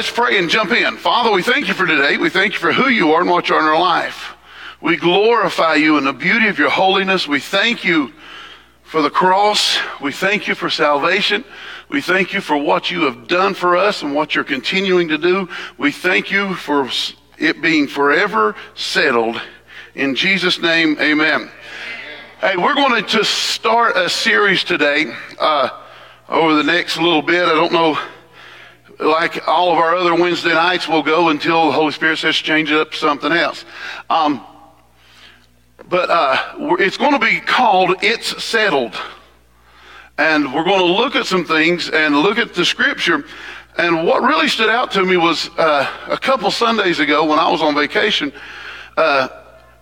let's pray and jump in. Father, we thank you for today. We thank you for who you are and what you are in our life. We glorify you in the beauty of your holiness. We thank you for the cross. We thank you for salvation. We thank you for what you have done for us and what you're continuing to do. We thank you for it being forever settled. In Jesus' name, amen. Hey, we're going to just start a series today uh, over the next little bit. I don't know, like all of our other Wednesday nights, we'll go until the Holy Spirit says change it up to something else. Um, but uh, it's going to be called It's Settled. And we're going to look at some things and look at the scripture. And what really stood out to me was uh, a couple Sundays ago when I was on vacation, uh,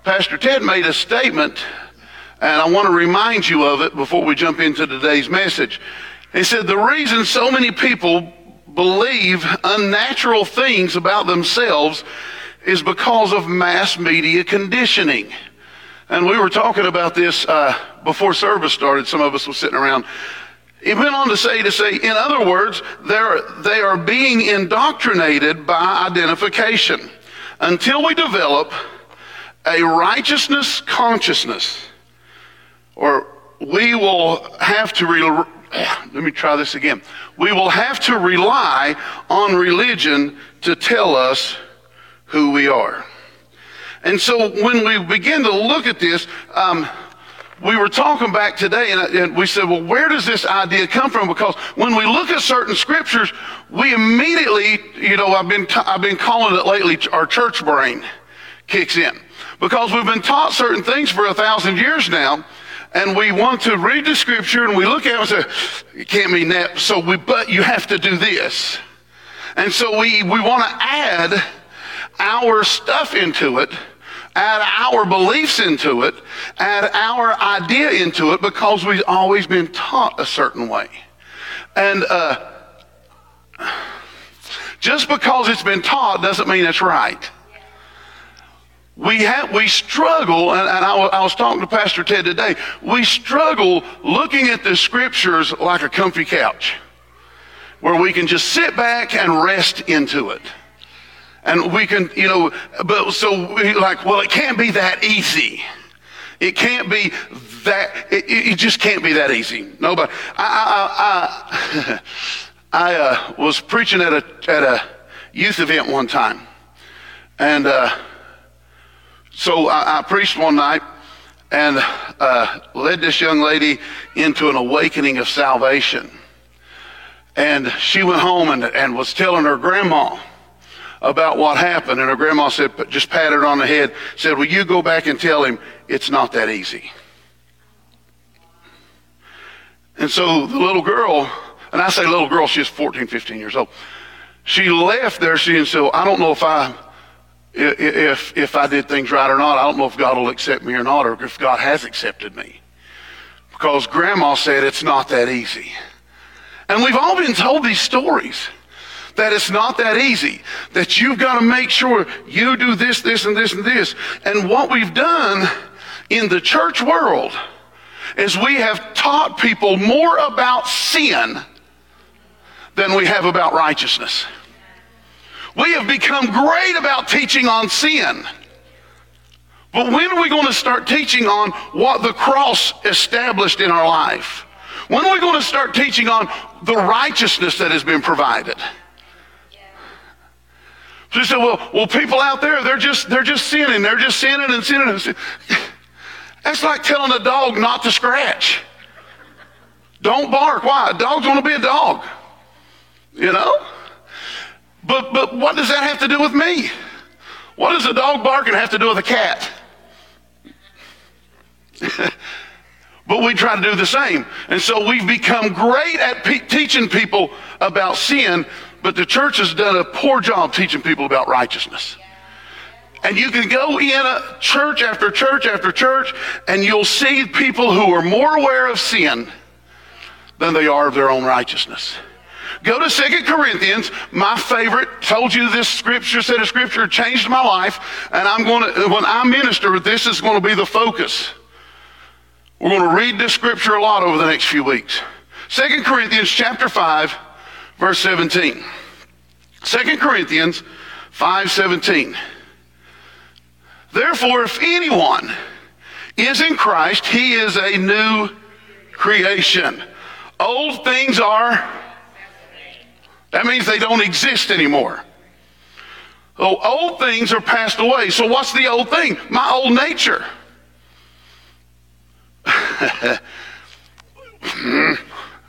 Pastor Ted made a statement, and I want to remind you of it before we jump into today's message. He said, The reason so many people believe unnatural things about themselves is because of mass media conditioning. And we were talking about this uh, before service started. Some of us were sitting around. He went on to say, to say, in other words, they're, they are being indoctrinated by identification until we develop a righteousness consciousness, or we will have to, re- let me try this again. We will have to rely on religion to tell us who we are. And so when we begin to look at this, um, we were talking back today and, and, we said, well, where does this idea come from? Because when we look at certain scriptures, we immediately, you know, I've been, t- I've been calling it lately, our church brain kicks in. Because we've been taught certain things for a thousand years now, and we want to read the scripture and we look at it and say, it can't mean that. So we, but you have to do this. And so we, we want to add our stuff into it, add our beliefs into it, add our idea into it because we've always been taught a certain way. And uh, just because it's been taught doesn't mean it's right. We have, we struggle, and, and I, w- I was talking to Pastor Ted today. We struggle looking at the scriptures like a comfy couch, where we can just sit back and rest into it. And we can, you know, but so we like, well, it can't be that easy. It can't be that, it, it just can't be that easy. Nobody, I, I, I, I uh, was preaching at a, at a youth event one time. And uh, so I, I, preached one night and uh, led this young lady into an awakening of salvation. And she went home and, and was telling her grandma about what happened. And her grandma said, just patted her on the head, said, Will you go back and tell him it's not that easy? And so the little girl, and I say little girl, she's 14, 15 years old. She left there. She "So I don't know if I, if, if I did things right or not. I don't know if God will accept me or not, or if God has accepted me. Because grandma said it's not that easy. And we've all been told these stories that it's not that easy, that you've got to make sure you do this, this, and this, and this. And what we've done in the church world is we have taught people more about sin than we have about righteousness. We have become great about teaching on sin. But when are we going to start teaching on what the cross established in our life? When are we going to start teaching on the righteousness that has been provided? So you say, well, well, people out there, they're just, they're just sinning. They're just sinning and sinning and sinning. That's like telling a dog not to scratch. Don't bark. Why? A dog's going to be a dog. You know? But, but what does that have to do with me? What does a dog barking have to do with a cat? but we try to do the same. And so we've become great at pe- teaching people about sin but the church has done a poor job teaching people about righteousness. And you can go in a church after church after church, and you'll see people who are more aware of sin than they are of their own righteousness. Go to Second Corinthians, my favorite, told you this scripture, said a scripture changed my life, and I'm going to, when I minister, this is going to be the focus. We're going to read this scripture a lot over the next few weeks. Second Corinthians chapter 5, verse 17. 2 Corinthians 5:17. Therefore, if anyone is in Christ, he is a new creation. Old things are, that means they don't exist anymore. Oh, old things are passed away. So what's the old thing? My old nature.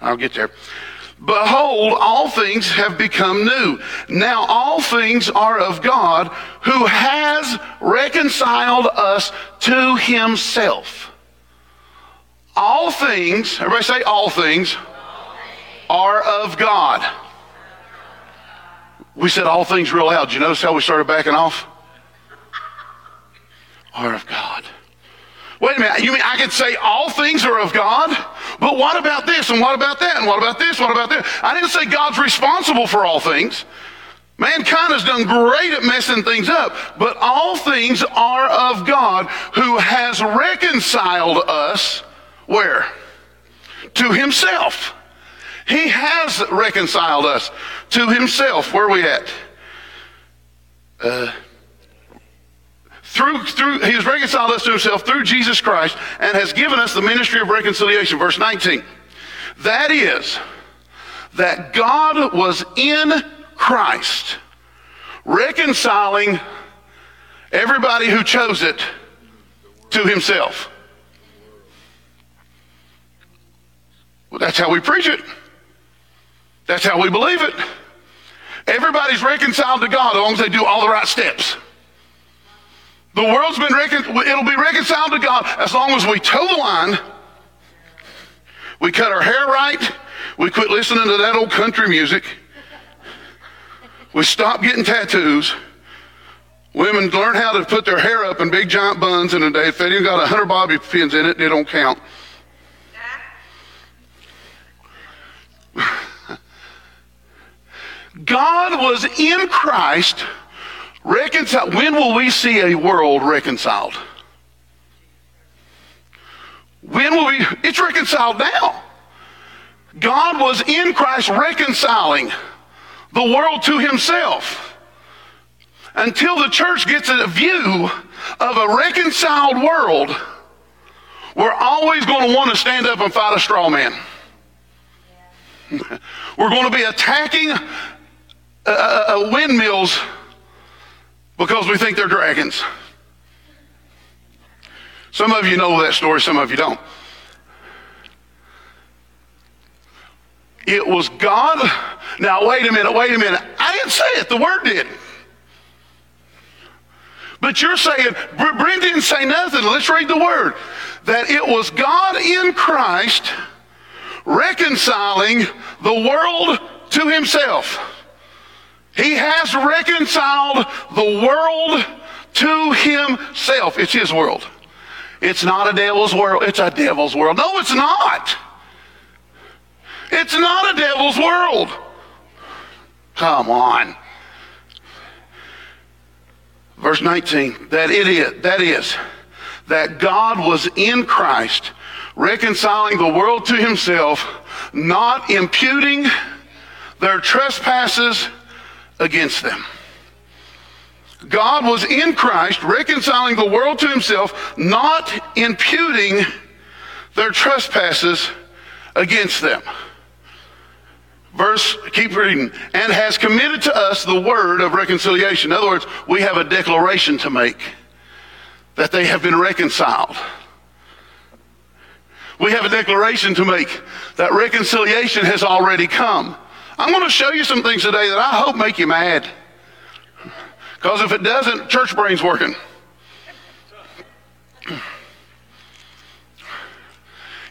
I'll get there. Behold, all things have become new. Now all things are of God who has reconciled us to himself. All things, everybody say all things, are of God. We said all things real loud. Did you notice how we started backing off? Are of God. Wait a minute. You mean I could say all things are of God? But what about this? And what about that? And what about this? What about that? I didn't say God's responsible for all things. Mankind has done great at messing things up, but all things are of God who has reconciled us where? To himself. He has reconciled us to himself. Where are we at? Uh, through, through, he has reconciled us to himself through Jesus Christ and has given us the ministry of reconciliation. Verse 19. That is, that God was in Christ, reconciling everybody who chose it to himself. Well, that's how we preach it. That's how we believe it. Everybody's reconciled to God as long as they do all the right steps. The world's been recon- it'll be reconciled to God as long as we toe the line, we cut our hair right, we quit listening to that old country music, we stop getting tattoos. Women learn how to put their hair up in big giant buns in a day. If they ain't got a hundred bobby pins in it, they don't count. God was in Christ reconciled. When will we see a world reconciled? When will we? It's reconciled now. God was in Christ reconciling the world to himself. Until the church gets a view of a reconciled world, we're always going to want to stand up and fight a straw man. We're going to be attacking uh, uh, windmills because we think they're dragons. Some of you know that story, some of you don't. It was God. Now, wait a minute, wait a minute. I didn't say it, the Word did. But you're saying, Brent didn't say nothing. Let's read the Word. That it was God in Christ reconciling the world to Himself. He has reconciled the world to himself. It's his world. It's not a devil's world. It's a devil's world. No, it's not. It's not a devil's world. Come on. Verse 19, that is, that is, that God was in Christ, reconciling the world to himself, not imputing their trespasses against them. God was in Christ reconciling the world to himself, not imputing their trespasses against them. Verse, keep reading, and has committed to us the word of reconciliation. In other words, we have a declaration to make that they have been reconciled. We have a declaration to make that reconciliation has already come. I'm going to show you some things today that I hope make you mad. Because if it doesn't, church brain's working.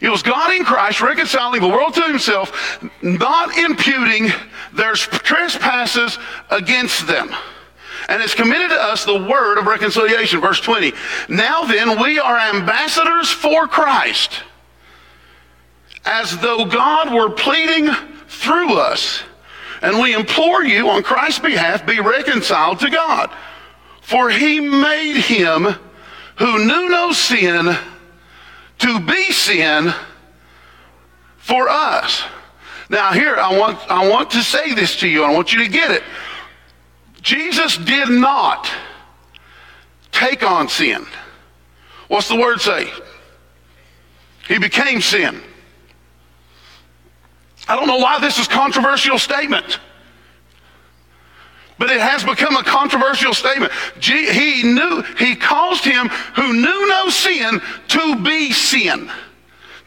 It was God in Christ reconciling the world to himself, not imputing their trespasses against them. And has committed to us the word of reconciliation. Verse 20. Now then, we are ambassadors for Christ, as though God were pleading through us. And we implore you on Christ's behalf, be reconciled to God. For he made him who knew no sin to be sin for us. Now here, I want, I want to say this to you. I want you to get it. Jesus did not take on sin. What's the word say? He became sin. I don't know why this is controversial statement. But it has become a controversial statement. He knew, he caused him who knew no sin to be sin,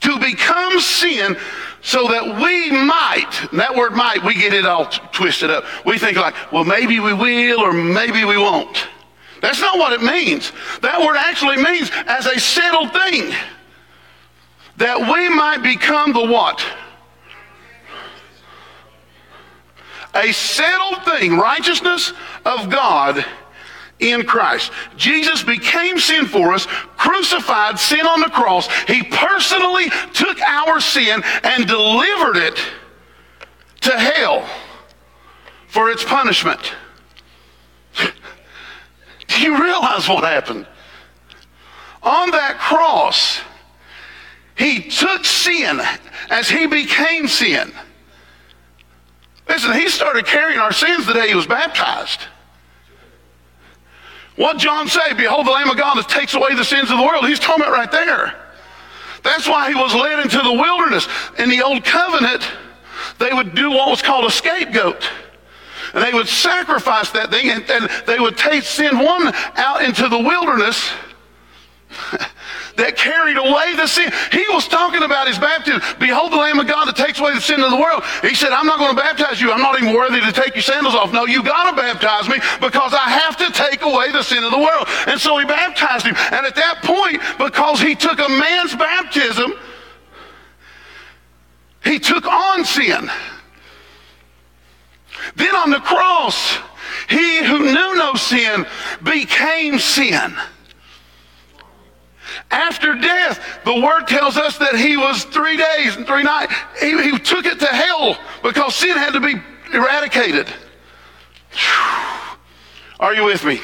to become sin so that we might, that word might, we get it all t- twisted up. We think like, well, maybe we will or maybe we won't. That's not what it means. That word actually means as a settled thing. That we might become the what? A settled thing, righteousness of God in Christ. Jesus became sin for us, crucified sin on the cross. He personally took our sin and delivered it to hell for its punishment. Do you realize what happened? On that cross, he took sin as he became sin. Listen, he started carrying our sins the day he was baptized. What John say? Behold the Lamb of God that takes away the sins of the world. He's talking about right there. That's why he was led into the wilderness. In the old covenant, they would do what was called a scapegoat. And they would sacrifice that thing and, and they would take sin one out into the wilderness that carried away the sin. He was talking about his baptism. Behold the Lamb of God that takes away the sin of the world. He said, I'm not going to baptize you. I'm not even worthy to take your sandals off. No, you got to baptize me because I have to take away the sin of the world. And so he baptized him. And at that point, because he took a man's baptism, he took on sin. Then on the cross, he who knew no sin became sin. After death, the word tells us that he was three days and three nights. He, he took it to hell because sin had to be eradicated. Are you with me?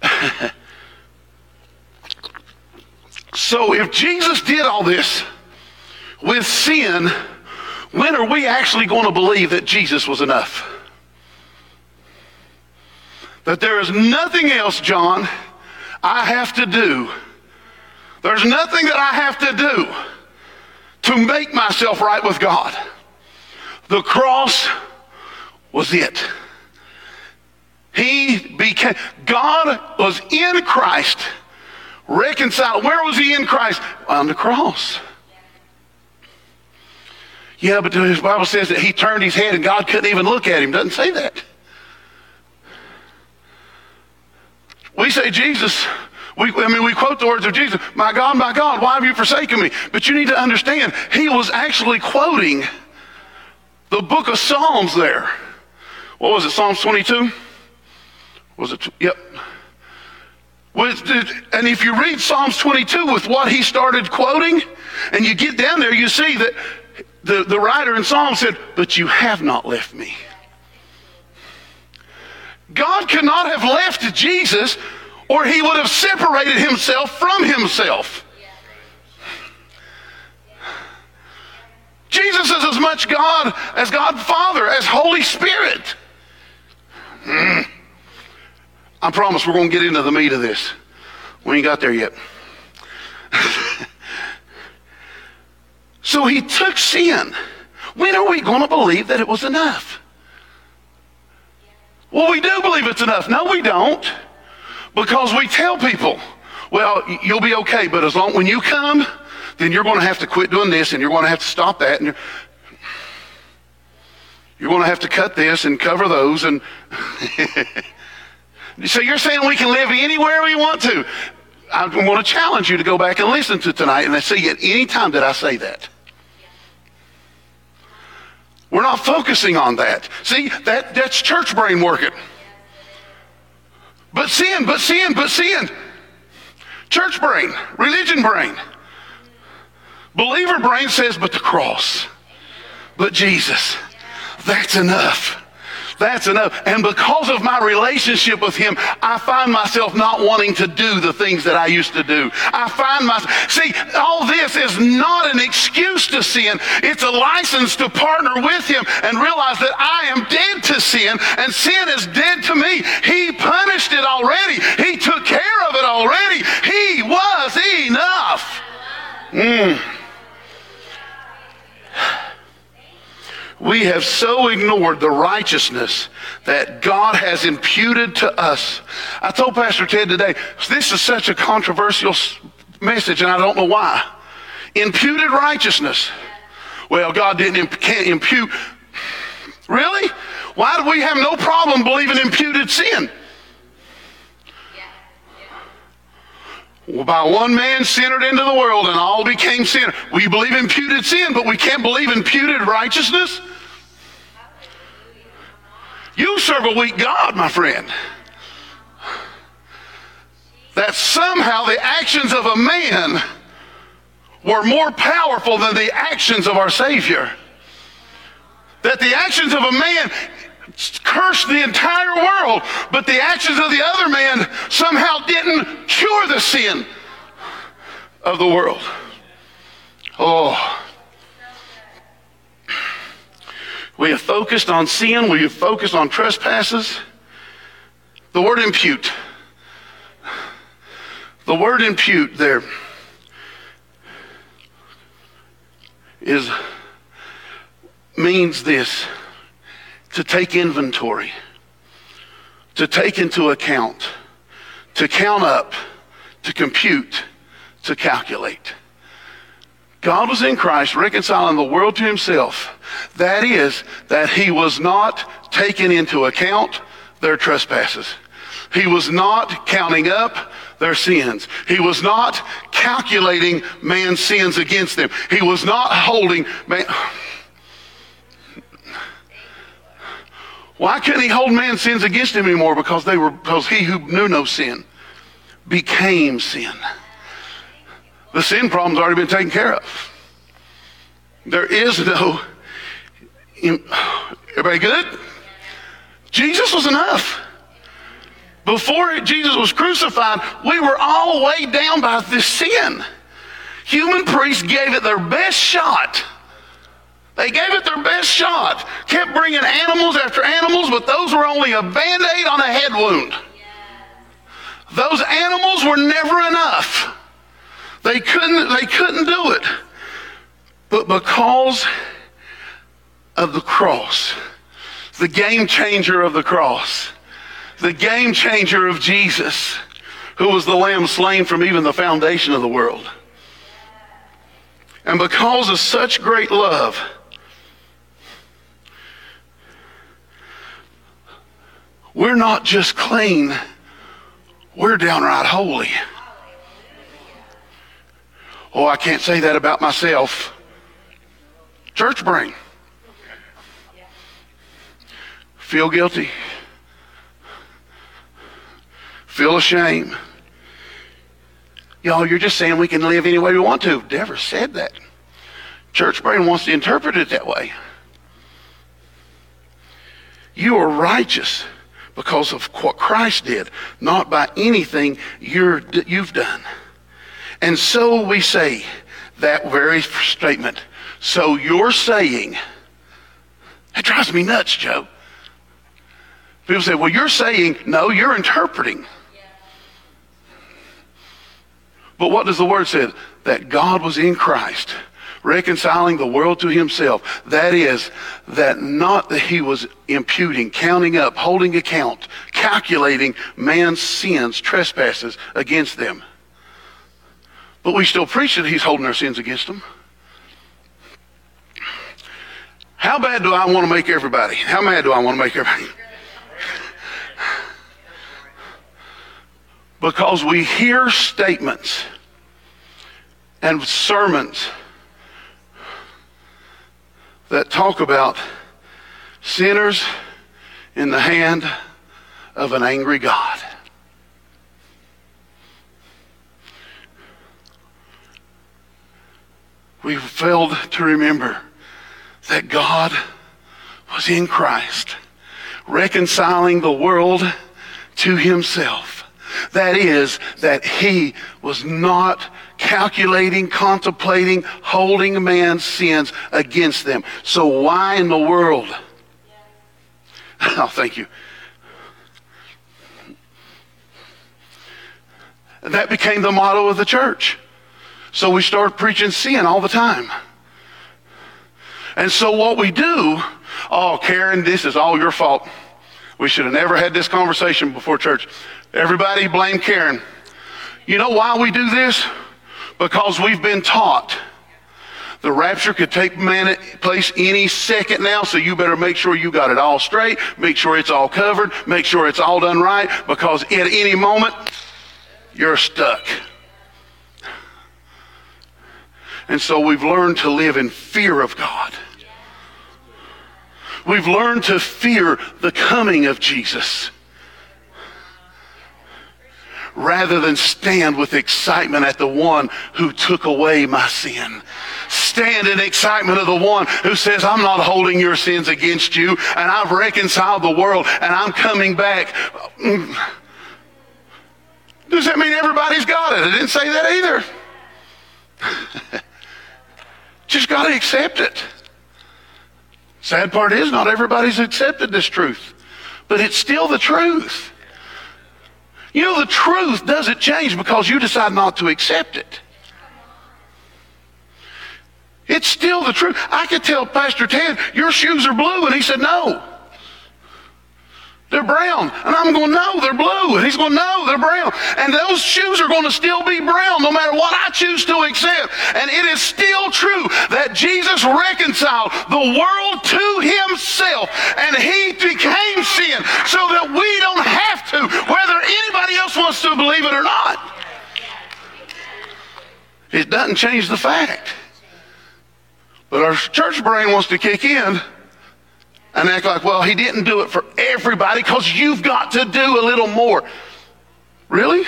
so if Jesus did all this with sin, when are we actually going to believe that Jesus was enough? That there is nothing else, John, I have to do. There's nothing that I have to do to make myself right with God. The cross was it. He became, God was in Christ, reconciled. Where was he in Christ? On the cross. Yeah, but the Bible says that he turned his head and God couldn't even look at him. Doesn't say that. We say, Jesus, we, I mean, we quote the words of Jesus, My God, my God, why have you forsaken me? But you need to understand, he was actually quoting the book of Psalms there. What was it, Psalms 22? Was it? Yep. And if you read Psalms 22 with what he started quoting, and you get down there, you see that the, the writer in Psalms said, But you have not left me. God could not have left Jesus or he would have separated himself from himself. Jesus is as much God as God Father, as Holy Spirit. Mm. I promise we're going to get into the meat of this. We ain't got there yet. so he took sin. When are we going to believe that it was enough? Well, we do believe it's enough. No, we don't. Because we tell people, well, you'll be okay, but as long when you come, then you're going to have to quit doing this and you're going to have to stop that and you're, you're going to have to cut this and cover those and so you're saying we can live anywhere we want to. I want to challenge you to go back and listen to tonight and I see at any time that I say that. We're not focusing on that. See, that, that's church brain working. But sin, but sin, but sin. Church brain, religion brain. Believer brain says, but the cross, but Jesus. That's enough. That's enough. And because of my relationship with Him, I find myself not wanting to do the things that I used to do. I find myself, see, all this is not an excuse to sin. It's a license to partner with Him and realize that I am dead to sin and sin is dead to me. He punished it already. He took care of it already. He was enough. Mm. We have so ignored the righteousness that God has imputed to us. I told Pastor Ted today, this is such a controversial message, and I don't know why. Imputed righteousness. Well, God didn't can't impute. Really? Why do we have no problem believing imputed sin? By one man entered into the world and all became sin. We believe in imputed sin, but we can't believe in imputed righteousness? You serve a weak God, my friend. That somehow the actions of a man were more powerful than the actions of our Savior. That the actions of a man cursed the entire world, but the actions of the other man somehow didn't cure the sin of the world. Oh. We have focused on sin. We have focused on trespasses. The word impute. The word impute there is means this to take inventory, to take into account, to count up, to compute, to calculate. God was in Christ reconciling the world to himself. That is, that he was not taking into account their trespasses. He was not counting up their sins. He was not calculating man's sins against them. He was not holding man. Why couldn't he hold man's sins against him anymore? Because they were because he who knew no sin became sin. The sin problem's already been taken care of. There is no everybody good? Jesus was enough. Before Jesus was crucified, we were all weighed down by this sin. Human priests gave it their best shot they gave it their best shot. Kept bringing animals after animals, but those were only a band aid on a head wound. Those animals were never enough. They couldn't, they couldn't do it. But because of the cross, the game changer of the cross, the game changer of Jesus, who was the lamb slain from even the foundation of the world. And because of such great love, We're not just clean, we're downright holy. Oh, I can't say that about myself. Church brain. Feel guilty. Feel ashamed. Y'all, you're just saying we can live any way we want to. Never said that. Church brain wants to interpret it that way. You are righteous because of what Christ did, not by anything you have done. And so we say that very statement. So you're saying, that drives me nuts, Joe. People say, well, you're saying, no, you're interpreting. But what does the word say? That God was in Christ reconciling the world to himself. That is, that not that he was imputing, counting up, holding account, calculating man's sins, trespasses against them. But we still preach that he's holding our sins against them. How bad do I want to make everybody? How mad do I want to make everybody? Because we hear statements and sermons that talk about sinners in the hand of an angry God. We failed to remember that God was in Christ, reconciling the world to himself. That is, that he was not calculating, contemplating, holding man's sins against them. So why in the world? Oh, thank you. That became the motto of the church. So we started preaching sin all the time. And so what we do, oh, Karen, this is all your fault. We should have never had this conversation before church. Everybody blame Karen. You know why we do this? Because we've been taught the rapture could take place any second now, so you better make sure you got it all straight, make sure it's all covered, make sure it's all done right, because at any moment, you're stuck. And so we've learned to live in fear of God. We've learned to fear the coming of Jesus rather than stand with excitement at the one who took away my sin. Stand in excitement of the one who says, I'm not holding your sins against you, and I've reconciled the world, and I'm coming back. Mm. Does that mean everybody's got it? I didn't say that either. Just got to accept it. Sad part is, not everybody's accepted this truth, but it's still the truth. You know, the truth doesn't change because you decide not to accept it. It's still the truth. I could tell Pastor Ted, your shoes are blue, and he said, no. They're brown. And I'm going, no, they're blue. And he's going, no, they're brown. And those shoes are going to still be brown no matter what I choose to accept. And it is still true that Jesus reconciled the world to himself and he became sin so that we don't have to, whether anybody else wants to believe it or not. It doesn't change the fact. But our church brain wants to kick in and act like, well, he didn't do it for everybody because you've got to do a little more. Really?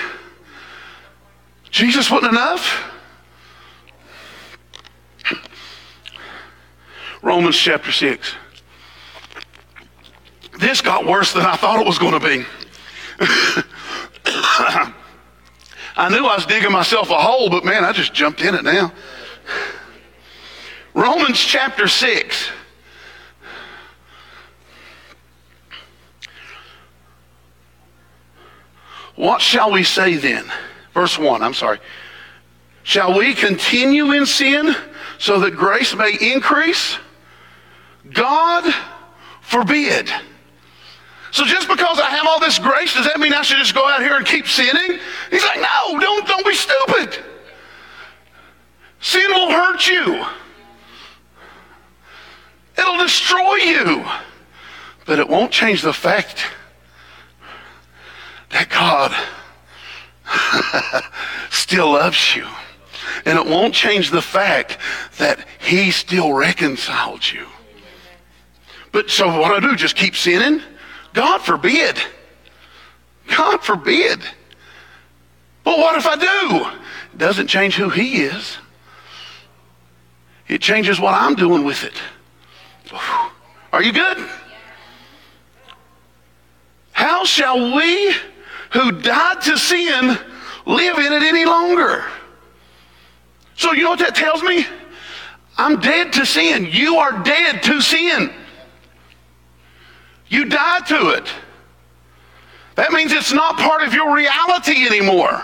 Jesus wasn't enough? Romans chapter 6. This got worse than I thought it was going to be. I knew I was digging myself a hole, but man, I just jumped in it now. Romans chapter 6. What shall we say then? Verse 1, I'm sorry. Shall we continue in sin so that grace may increase? God forbid. So just because I have all this grace, does that mean I should just go out here and keep sinning? He's like, no, don't, don't be stupid. Sin will hurt you. It'll destroy you. But it won't change the fact God still loves you. And it won't change the fact that he still reconciled you. But so what I do? Just keep sinning? God forbid. God forbid. But what if I do? It doesn't change who he is. It changes what I'm doing with it. Are you good? How shall we who died to sin live in it any longer. So you know what that tells me? I'm dead to sin. You are dead to sin. You died to it. That means it's not part of your reality anymore.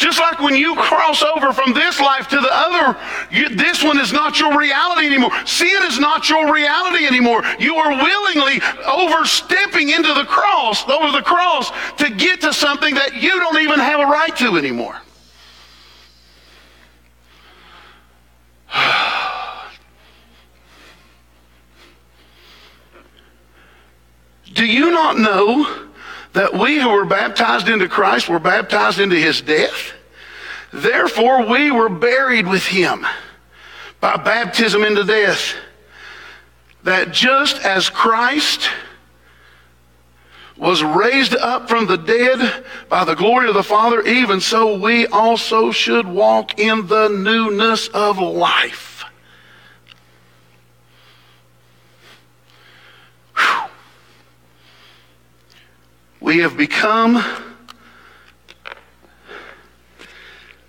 Just like when you cross over from this life to the other, you, this one is not your reality anymore. Sin is not your reality anymore. You are willingly overstepping into the cross, over the cross, to get to something that you don't even have a right to anymore. Do you not know that we who were baptized into Christ were baptized into his death. Therefore, we were buried with him by baptism into death. That just as Christ was raised up from the dead by the glory of the Father, even so we also should walk in the newness of life. Whew. We have become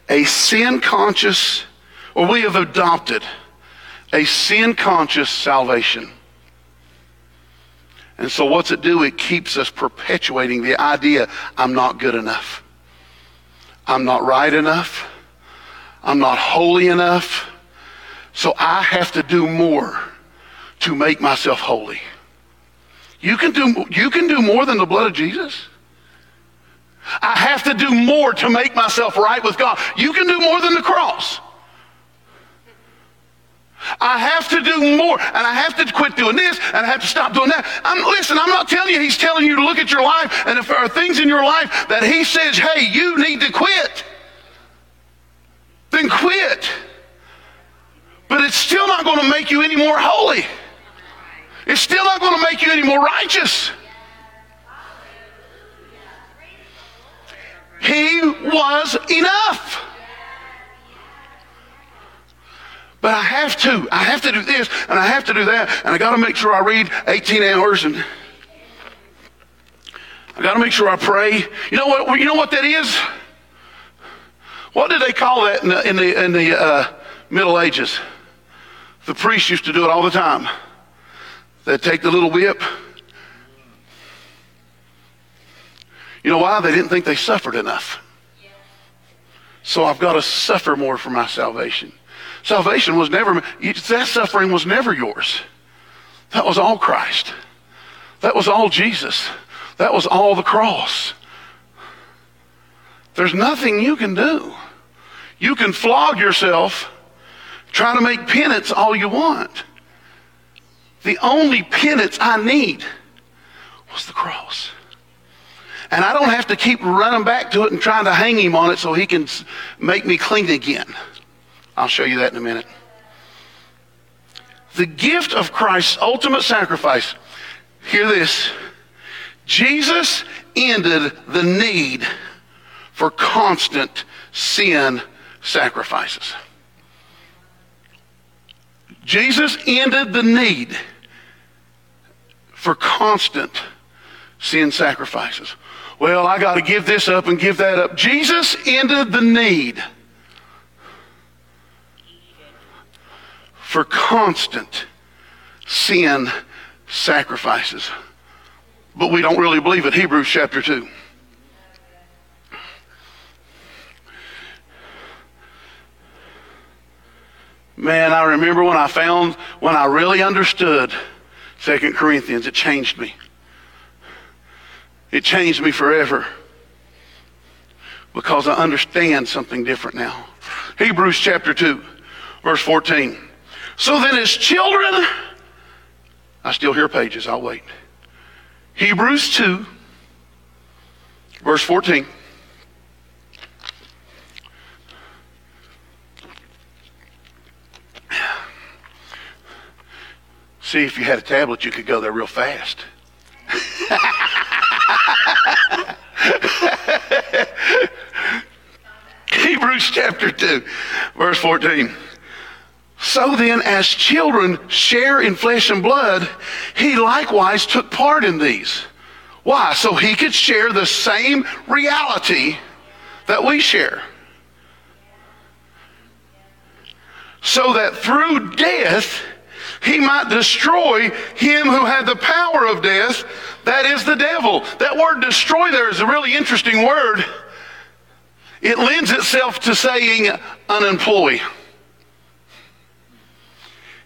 a sin conscious, or we have adopted a sin conscious salvation. And so, what's it do? It keeps us perpetuating the idea I'm not good enough. I'm not right enough. I'm not holy enough. So, I have to do more to make myself holy. You can do, you can do more than the blood of Jesus. I have to do more to make myself right with God. You can do more than the cross. I have to do more, and I have to quit doing this, and I have to stop doing that. I'm, listen, I'm not telling you he's telling you to look at your life, and if there are things in your life that he says, hey, you need to quit, then quit. But it's still not going to make you any more holy. It's still not going to make you any more righteous. He was enough. But I have to. I have to do this and I have to do that. And I got to make sure I read 18 hours and I got to make sure I pray. You know what? You know what that is? What did they call that in the, in the, in the uh, Middle Ages? The priests used to do it all the time. They'd take the little whip. You know why? They didn't think they suffered enough. So I've got to suffer more for my salvation. Salvation was never, that suffering was never yours. That was all Christ. That was all Jesus. That was all the cross. There's nothing you can do. You can flog yourself, try to make penance all you want. The only penance I need was the cross. And I don't have to keep running back to it and trying to hang him on it so he can make me clean again. I'll show you that in a minute. The gift of Christ's ultimate sacrifice, hear this Jesus ended the need for constant sin sacrifices. Jesus ended the need for constant sin sacrifices. Well, I got to give this up and give that up. Jesus ended the need for constant sin sacrifices. But we don't really believe it. Hebrews chapter 2. Man, I remember when I found, when I really understood Second Corinthians, it changed me. It changed me forever because I understand something different now. Hebrews chapter 2, verse 14. So then, as children, I still hear pages, I'll wait. Hebrews 2, verse 14. See, if you had a tablet, you could go there real fast. Hebrews chapter 2, verse 14. So then, as children share in flesh and blood, he likewise took part in these. Why? So he could share the same reality that we share. So that through death, he might destroy him who had the power of death, that is the devil. That word destroy there is a really interesting word. It lends itself to saying unemployed.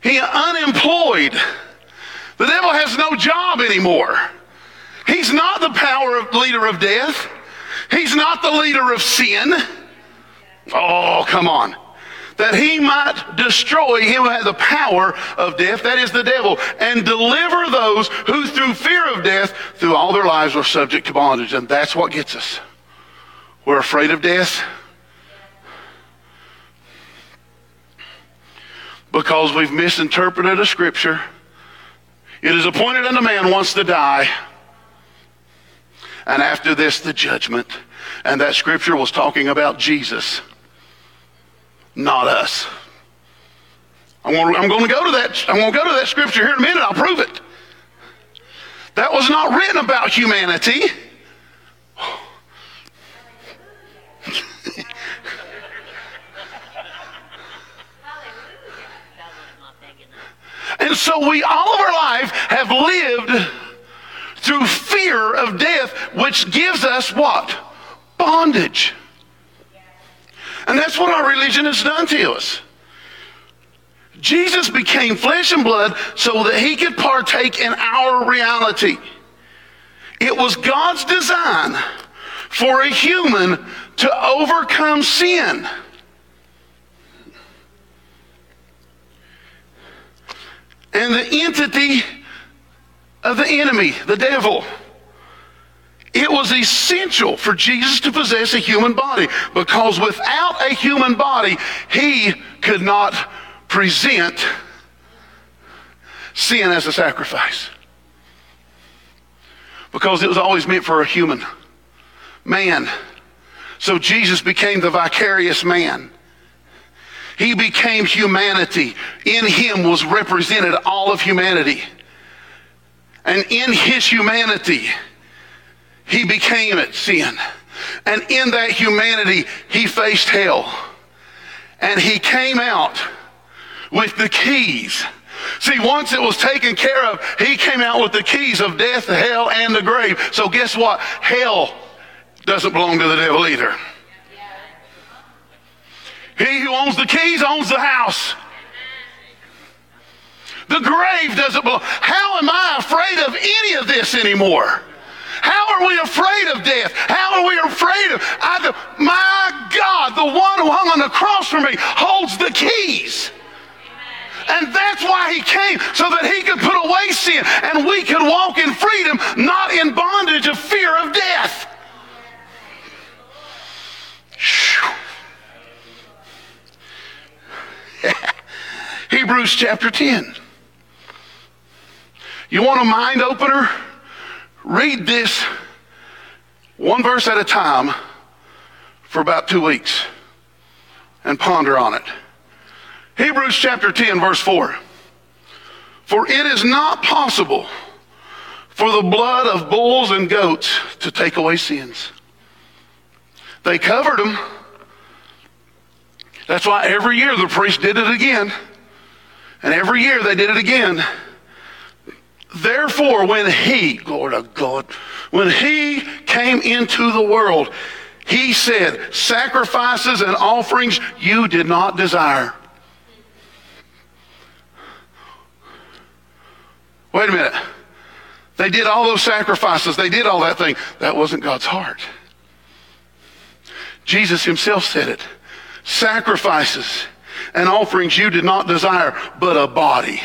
He unemployed. The devil has no job anymore. He's not the power of leader of death. He's not the leader of sin. Oh, come on. That he might destroy him who had the power of death, that is the devil, and deliver those who through fear of death, through all their lives were subject to bondage. And that's what gets us. We're afraid of death. because we've misinterpreted a scripture. It is appointed unto man once to die, and after this, the judgment. And that scripture was talking about Jesus, not us. I'm going to go to that. I'm going to go to that scripture here in a minute. I'll prove it. That was not written about humanity. and so we all of our life have lived through fear of death, which gives us what? Bondage. And that's what our religion has done to us. Jesus became flesh and blood so that he could partake in our reality. It was God's design for a human to overcome sin. And the entity of the enemy, the devil. It was essential for Jesus to possess a human body because without a human body, he could not present sin as a sacrifice. Because it was always meant for a human man. So Jesus became the vicarious man. He became humanity. In him was represented all of humanity. And in his humanity, he became it, sin. And in that humanity, he faced hell. And he came out with the keys. See, once it was taken care of, he came out with the keys of death, hell, and the grave. So guess what? Hell doesn't belong to the devil either. He who owns the keys owns the house. The grave doesn't belong. How am I afraid of any of this anymore? How are we afraid of death? How are we afraid of I, my God, the one who hung on the cross for me holds the keys. And that's why he came, so that he could put away sin and we could walk in freedom, not in bondage of fear of death. Hebrews chapter 10. You want a mind opener? Read this one verse at a time for about two weeks and ponder on it. Hebrews chapter 10, verse 4. For it is not possible for the blood of bulls and goats to take away sins. They covered them. That's why every year the priest did it again. And every year they did it again. Therefore, when he, glory to God, when he came into the world, he said, Sacrifices and offerings you did not desire. Wait a minute. They did all those sacrifices, they did all that thing. That wasn't God's heart. Jesus himself said it. Sacrifices and offerings you did not desire, but a body,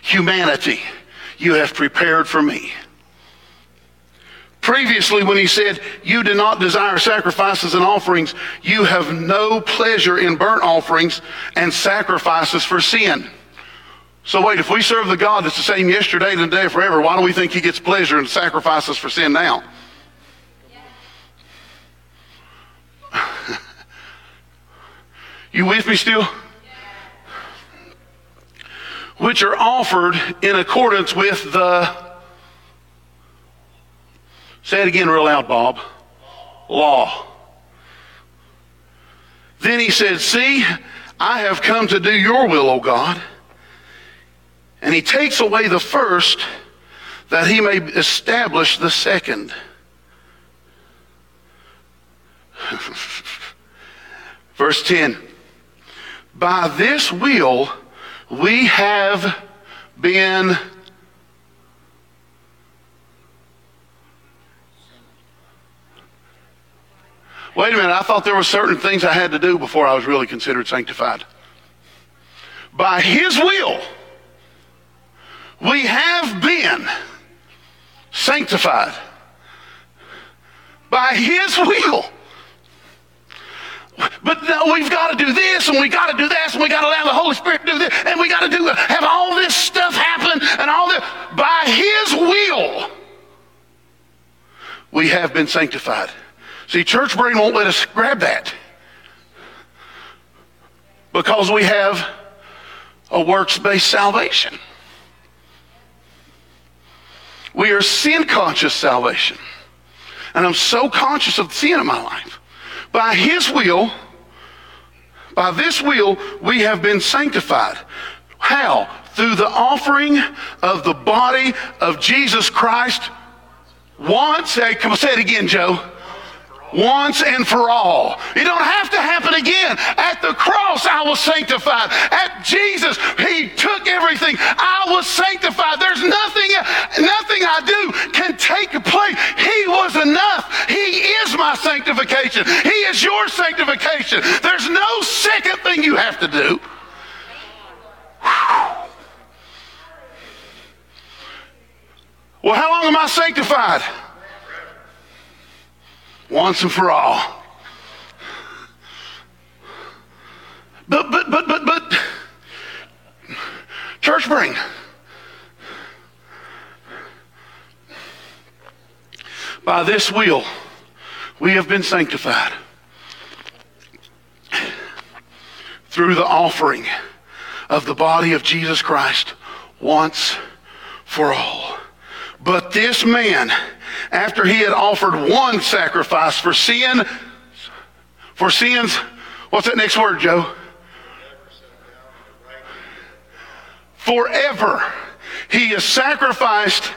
humanity you have prepared for me. Previously, when he said, You do not desire sacrifices and offerings, you have no pleasure in burnt offerings and sacrifices for sin. So, wait, if we serve the God that's the same yesterday, and today, forever, why do we think he gets pleasure in sacrifices for sin now? you with me still? Which are offered in accordance with the, say it again real loud, Bob, law. Then he said, See, I have come to do your will, O God. And he takes away the first that he may establish the second. Verse 10 By this will we have been Wait a minute, I thought there were certain things I had to do before I was really considered sanctified. By his will, we have been sanctified. By his will. But no, we've got to do this and we've got to do this and we got to allow the Holy Spirit to do this and we got to do have all this stuff happen and all this by His will. We have been sanctified. See, church brain won't let us grab that because we have a works-based salvation. We are sin conscious salvation. And I'm so conscious of the sin in my life by his will, by this will, we have been sanctified. How? through the offering of the body of Jesus Christ once. Hey, come on, say it again, Joe once and for all. It don't have to happen again. At the cross, I was sanctified. At Jesus, He took everything. I was sanctified. There's nothing, nothing I do can take place. He was enough. He is my sanctification. He is your sanctification. There's no second thing you have to do. Well, how long am I sanctified? Once and for all. But, but, but, but, but, church brain. By this will, we have been sanctified through the offering of the body of Jesus Christ once for all. But this man, after he had offered one sacrifice for sin, for sins, what's that next word, Joe? Forever. He is sacrificed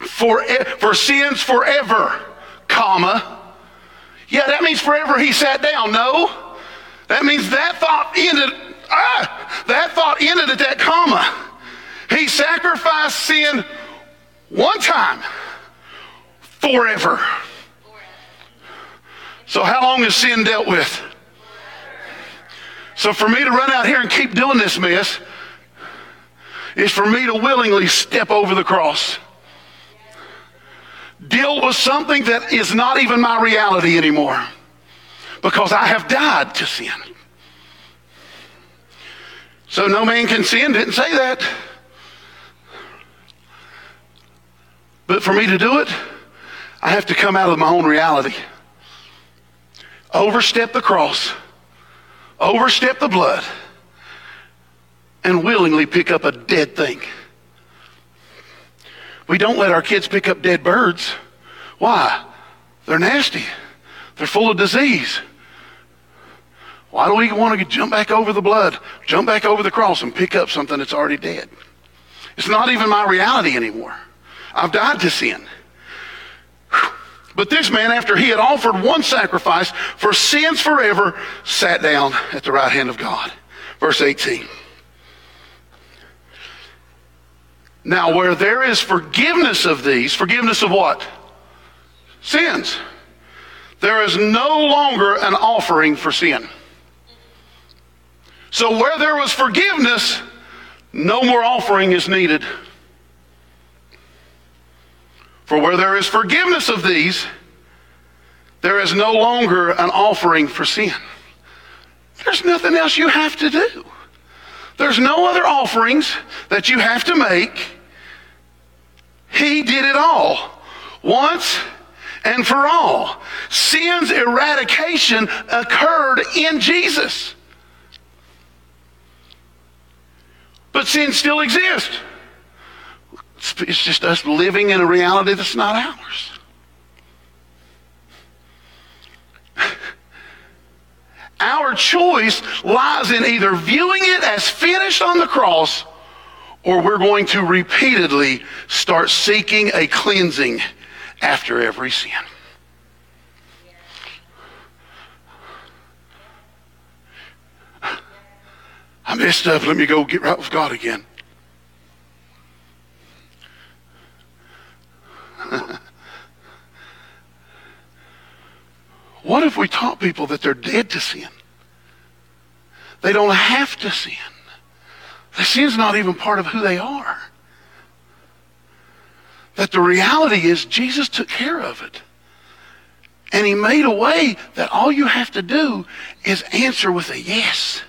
for, for sins forever, comma. Yeah, that means forever he sat down. No. That means that thought ended, ah, that thought ended at that comma. He sacrificed sin one time forever. So, how long is sin dealt with? So, for me to run out here and keep doing this mess is for me to willingly step over the cross. Deal with something that is not even my reality anymore because I have died to sin. So, no man can sin, didn't say that. But for me to do it, I have to come out of my own reality. Overstep the cross, overstep the blood, and willingly pick up a dead thing. We don't let our kids pick up dead birds. Why? They're nasty. They're full of disease. Why do we want to jump back over the blood, jump back over the cross, and pick up something that's already dead? It's not even my reality anymore. I've died to sin. But this man, after he had offered one sacrifice for sins forever, sat down at the right hand of God. Verse 18. Now, where there is forgiveness of these, forgiveness of what? Sins. There is no longer an offering for sin. So, where there was forgiveness, no more offering is needed. For where there is forgiveness of these, there is no longer an offering for sin. There's nothing else you have to do. There's no other offerings that you have to make. He did it all once and for all. Sin's eradication occurred in Jesus. But sin still exists. It's just us living in a reality that's not ours. Our choice lies in either viewing it as finished on the cross or we're going to repeatedly start seeking a cleansing after every sin. I messed up. Let me go get right with God again. what if we taught people that they're dead to sin? They don't have to sin. The sin's not even part of who they are. That the reality is Jesus took care of it. And he made a way that all you have to do is answer with a yes.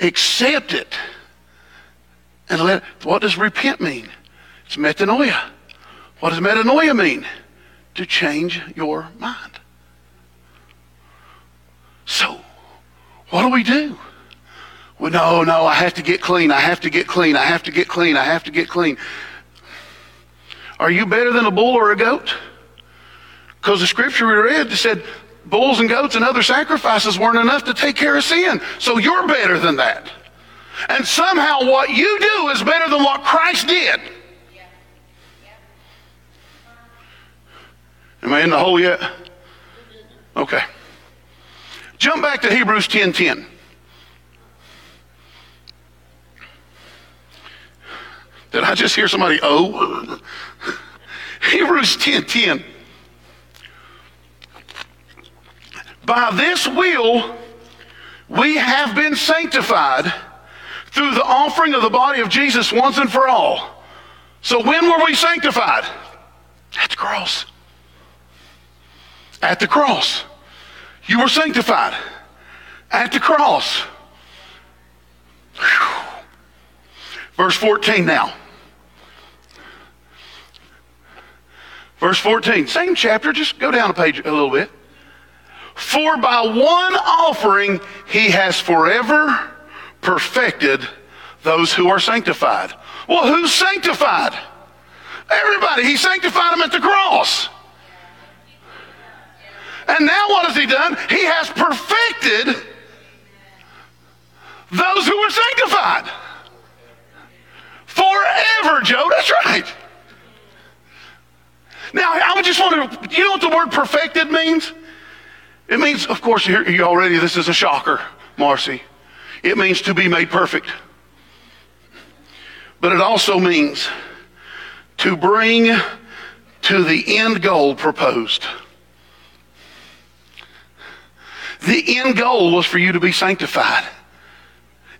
Accept it. And let what does repent mean? It's metanoia. What does metanoia mean? To change your mind. So, what do we do? Well, no, no, I have to get clean. I have to get clean. I have to get clean. I have to get clean. Are you better than a bull or a goat? Because the scripture we read said bulls and goats and other sacrifices weren't enough to take care of sin. So you're better than that. And somehow what you do is better than what Christ did. Am I in the hole yet? Okay. Jump back to Hebrews 10:10. 10. Did I just hear somebody oh? Hebrews 10:10. 10. By this will we have been sanctified through the offering of the body of Jesus once and for all. So when were we sanctified? At the cross. At the cross. You were sanctified. At the cross. Whew. Verse 14 now. Verse 14, same chapter, just go down a page a little bit. For by one offering he has forever perfected those who are sanctified. Well, who's sanctified? Everybody. He sanctified them at the cross. And now what has he done? He has perfected those who were sanctified. Forever, Joe. That's right. Now, I just want to, you know what the word perfected means? It means, of course, you, you already, this is a shocker, Marcy. It means to be made perfect. But it also means to bring to the end goal proposed. The end goal was for you to be sanctified.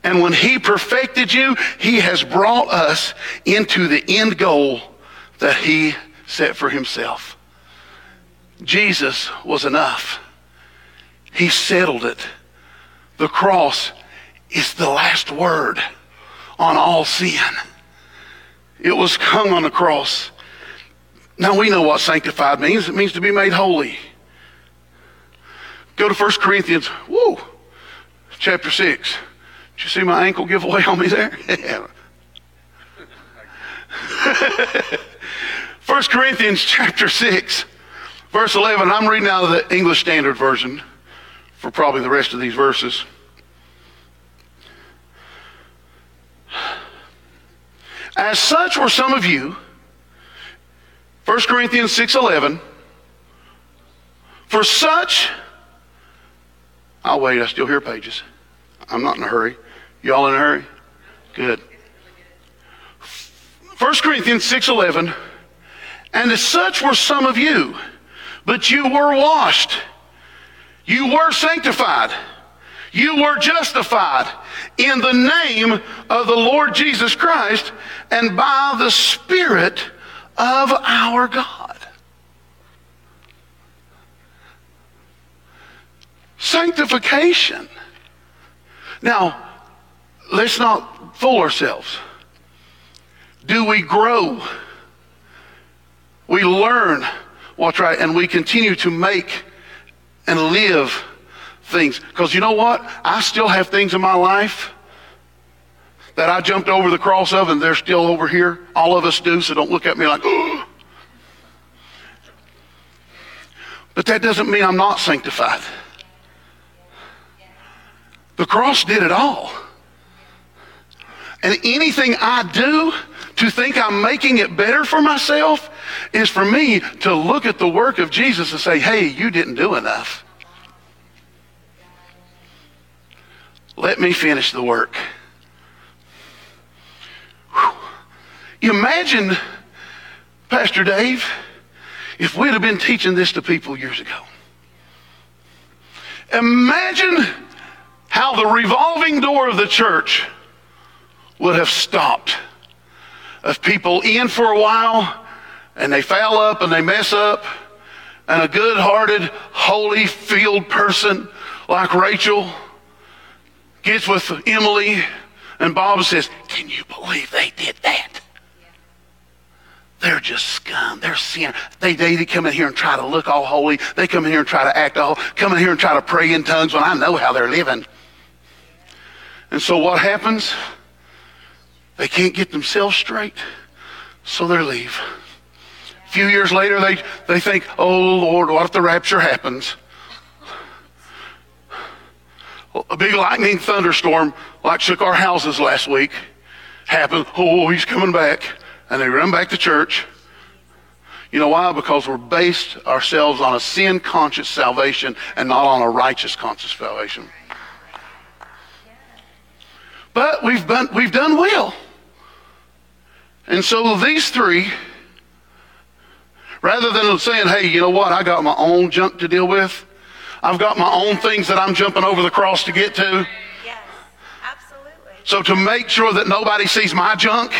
And when he perfected you, he has brought us into the end goal that he set for himself. Jesus was enough. He settled it. The cross is the last word on all sin. It was hung on the cross. Now we know what sanctified means. It means to be made holy. Go to 1 Corinthians, woo, chapter 6. Did you see my ankle give away on me there? 1 Corinthians chapter 6, verse 11. I'm reading out of the English Standard Version for probably the rest of these verses. As such were some of you. 1 Corinthians 6:11. For such I'll wait, I still hear pages. I'm not in a hurry. Y'all in a hurry? Good. 1 Corinthians 6:11 And as such were some of you, but you were washed. You were sanctified. You were justified in the name of the Lord Jesus Christ and by the Spirit of our God. Sanctification. Now, let's not fool ourselves. Do we grow? We learn what's right and we continue to make and live things. Because you know what? I still have things in my life that I jumped over the cross of, and they're still over here. All of us do, so don't look at me like, oh. But that doesn't mean I'm not sanctified. The cross did it all. And anything I do to think I'm making it better for myself is for me to look at the work of Jesus and say, hey, you didn't do enough. Let me finish the work. Whew. Imagine, Pastor Dave, if we'd have been teaching this to people years ago. Imagine how the revolving door of the church would have stopped of people in for a while and they foul up and they mess up and a good-hearted, holy field person like Rachel gets with Emily, and Bob says, Can you believe they did that? They're just scum. They're sin. They, they they come in here and try to look all holy. They come in here and try to act all, come in here and try to pray in tongues when I know how they're living. And so what happens? They can't get themselves straight, so they leave. A few years later, they, they think, oh Lord, what if the rapture happens? a big lightning thunderstorm like shook our houses last week happened. Oh, he's coming back. And they run back to church. You know why? Because we're based ourselves on a sin conscious salvation and not on a righteous conscious salvation. But we've done, we've done well. And so these three, rather than saying, hey, you know what, I got my own junk to deal with, I've got my own things that I'm jumping over the cross to get to. Yes, absolutely. So to make sure that nobody sees my junk,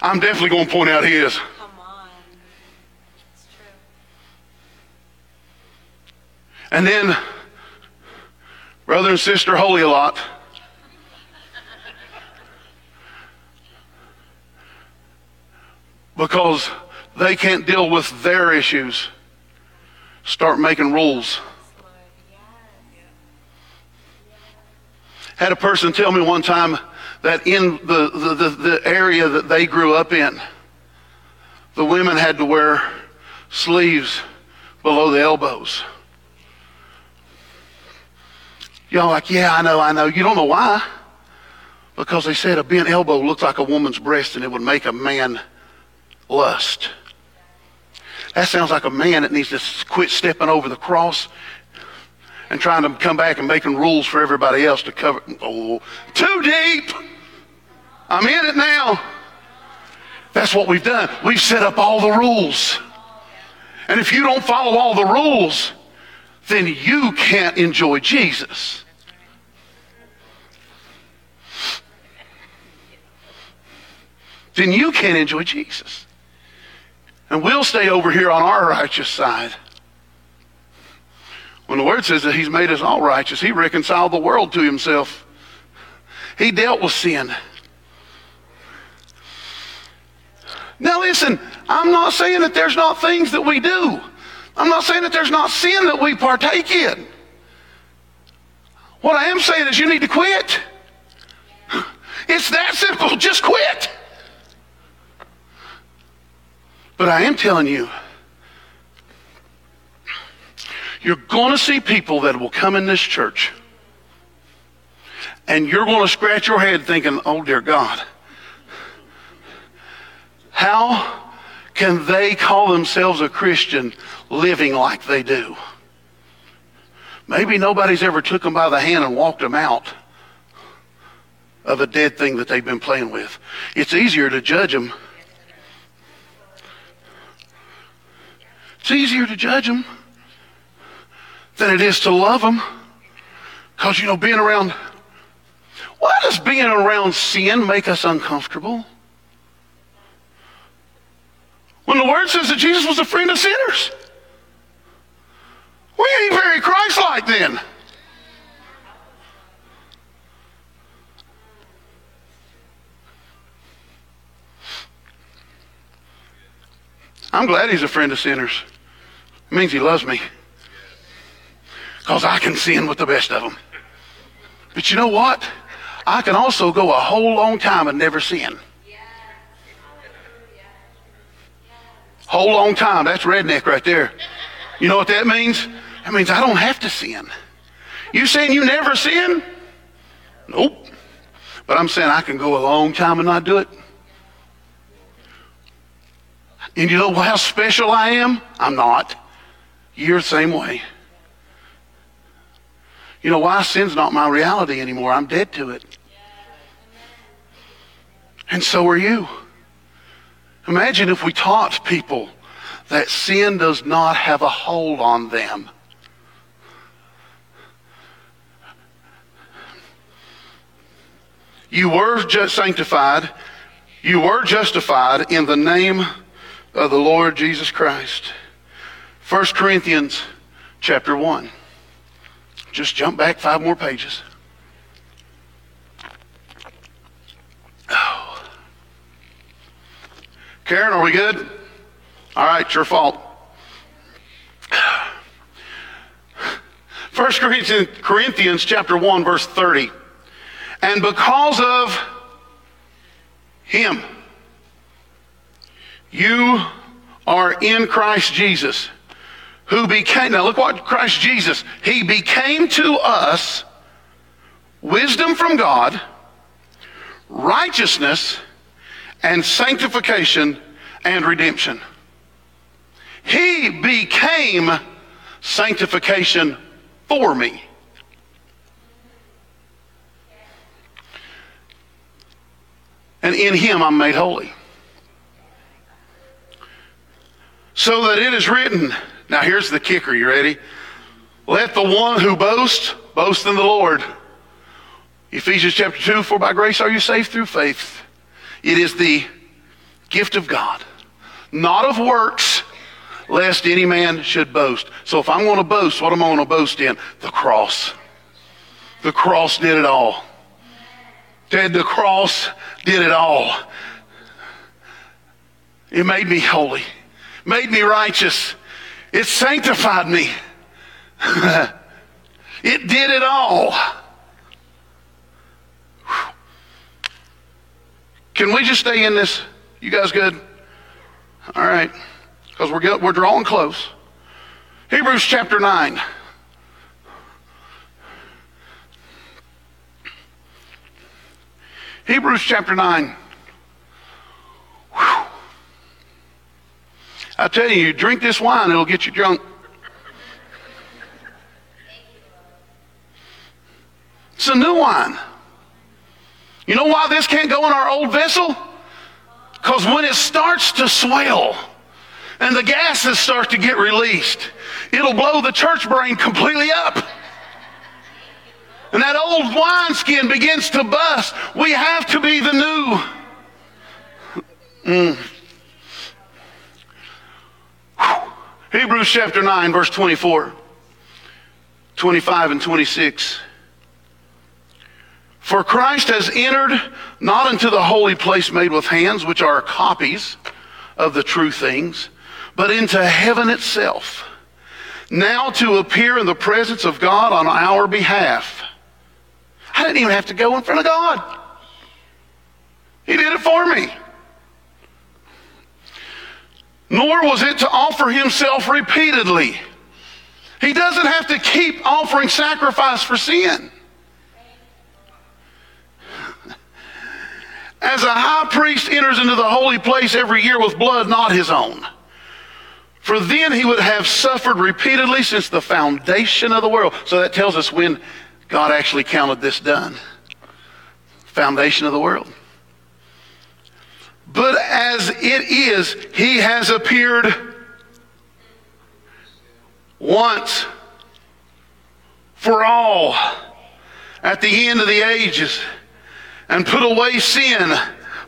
I'm definitely going to point out his. Come on. It's true. And then, brother and sister, holy a lot. Because they can't deal with their issues. Start making rules. Had a person tell me one time that in the, the, the, the area that they grew up in, the women had to wear sleeves below the elbows. Y'all like, yeah, I know, I know. You don't know why. Because they said a bent elbow looked like a woman's breast and it would make a man lust. That sounds like a man that needs to quit stepping over the cross and trying to come back and making rules for everybody else to cover. Oh, too deep. I'm in it now. That's what we've done. We've set up all the rules. And if you don't follow all the rules, then you can't enjoy Jesus. Then you can't enjoy Jesus. And we'll stay over here on our righteous side. When the word says that he's made us all righteous, he reconciled the world to himself. He dealt with sin. Now listen, I'm not saying that there's not things that we do. I'm not saying that there's not sin that we partake in. What I am saying is you need to quit. It's that simple. Just quit. But I am telling you, you're going to see people that will come in this church and you're going to scratch your head thinking, oh dear God, how can they call themselves a Christian living like they do? Maybe nobody's ever took them by the hand and walked them out of a dead thing that they've been playing with. It's easier to judge them. It's easier to judge them than it is to love them. Because, you know, being around, why does being around sin make us uncomfortable? When the word says that Jesus was a friend of sinners. We ain't very Christ like then. I'm glad he's a friend of sinners. It means he loves me. Because I can sin with the best of them. But you know what? I can also go a whole long time and never sin. Whole long time. That's redneck right there. You know what that means? That means I don't have to sin. You saying you never sin? Nope. But I'm saying I can go a long time and not do it. And you know how special I am? I'm not. You're the same way. You know why? Sin's not my reality anymore. I'm dead to it. And so are you. Imagine if we taught people that sin does not have a hold on them. You were just sanctified. You were justified in the name of the Lord Jesus Christ. 1 Corinthians chapter 1. Just jump back five more pages. Oh. Karen, are we good? All right, your fault. 1 Corinthians, Corinthians chapter 1 verse 30. And because of him you are in Christ Jesus, who became, now look what Christ Jesus, he became to us wisdom from God, righteousness, and sanctification and redemption. He became sanctification for me. And in him I'm made holy. So that it is written. Now here's the kicker. You ready? Let the one who boasts boast in the Lord. Ephesians chapter 2 For by grace are you saved through faith. It is the gift of God, not of works, lest any man should boast. So if I'm going to boast, what am I going to boast in? The cross. The cross did it all. Did the cross did it all. It made me holy, made me righteous. It sanctified me. it did it all. Can we just stay in this? You guys good? All right. Because we're, we're drawing close. Hebrews chapter 9. Hebrews chapter 9. Whew. I tell you, you drink this wine, it'll get you drunk. It's a new wine. You know why this can't go in our old vessel? Because when it starts to swell and the gases start to get released, it'll blow the church brain completely up and that old wineskin begins to bust, we have to be the new. Mm. Hebrews chapter 9, verse 24, 25, and 26. For Christ has entered not into the holy place made with hands, which are copies of the true things, but into heaven itself, now to appear in the presence of God on our behalf. I didn't even have to go in front of God. He did it for me. Nor was it to offer himself repeatedly. He doesn't have to keep offering sacrifice for sin. As a high priest enters into the holy place every year with blood not his own. For then he would have suffered repeatedly since the foundation of the world. So that tells us when God actually counted this done. Foundation of the world. But as it is, he has appeared once for all at the end of the ages and put away sin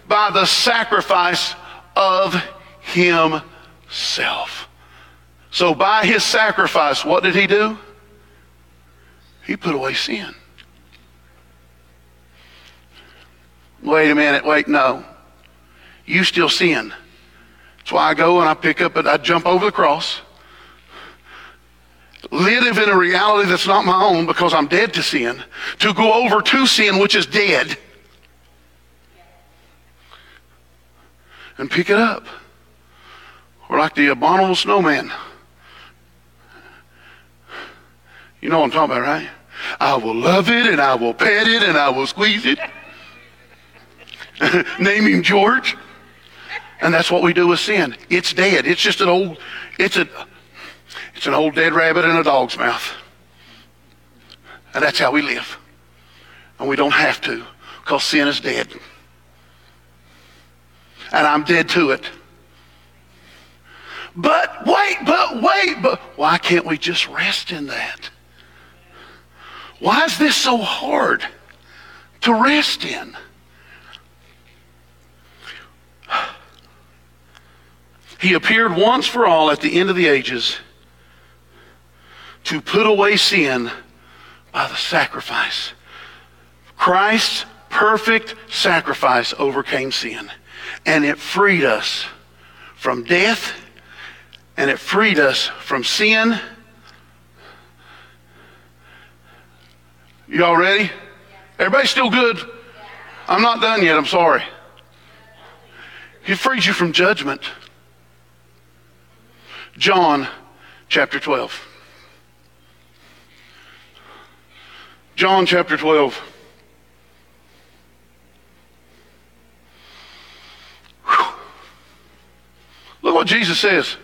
by the sacrifice of himself. So by his sacrifice, what did he do? He put away sin. Wait a minute, wait, no. You still sin. That's why I go and I pick up and I jump over the cross. Live in a reality that's not my own because I'm dead to sin. To go over to sin, which is dead. And pick it up. Or like the abominable snowman. You know what I'm talking about, right? I will love it and I will pet it and I will squeeze it. Name him George. And that's what we do with sin. It's dead. It's just an old, it's a, it's an old dead rabbit in a dog's mouth. And that's how we live. And we don't have to because sin is dead. And I'm dead to it. But wait, but wait, but why can't we just rest in that? Why is this so hard to rest in? He appeared once for all at the end of the ages to put away sin by the sacrifice. Christ's perfect sacrifice overcame sin, and it freed us from death, and it freed us from sin You all ready? Everybody still good? I'm not done yet. I'm sorry. He freed you from judgment. John chapter 12. John chapter 12. Whew. Look what Jesus says.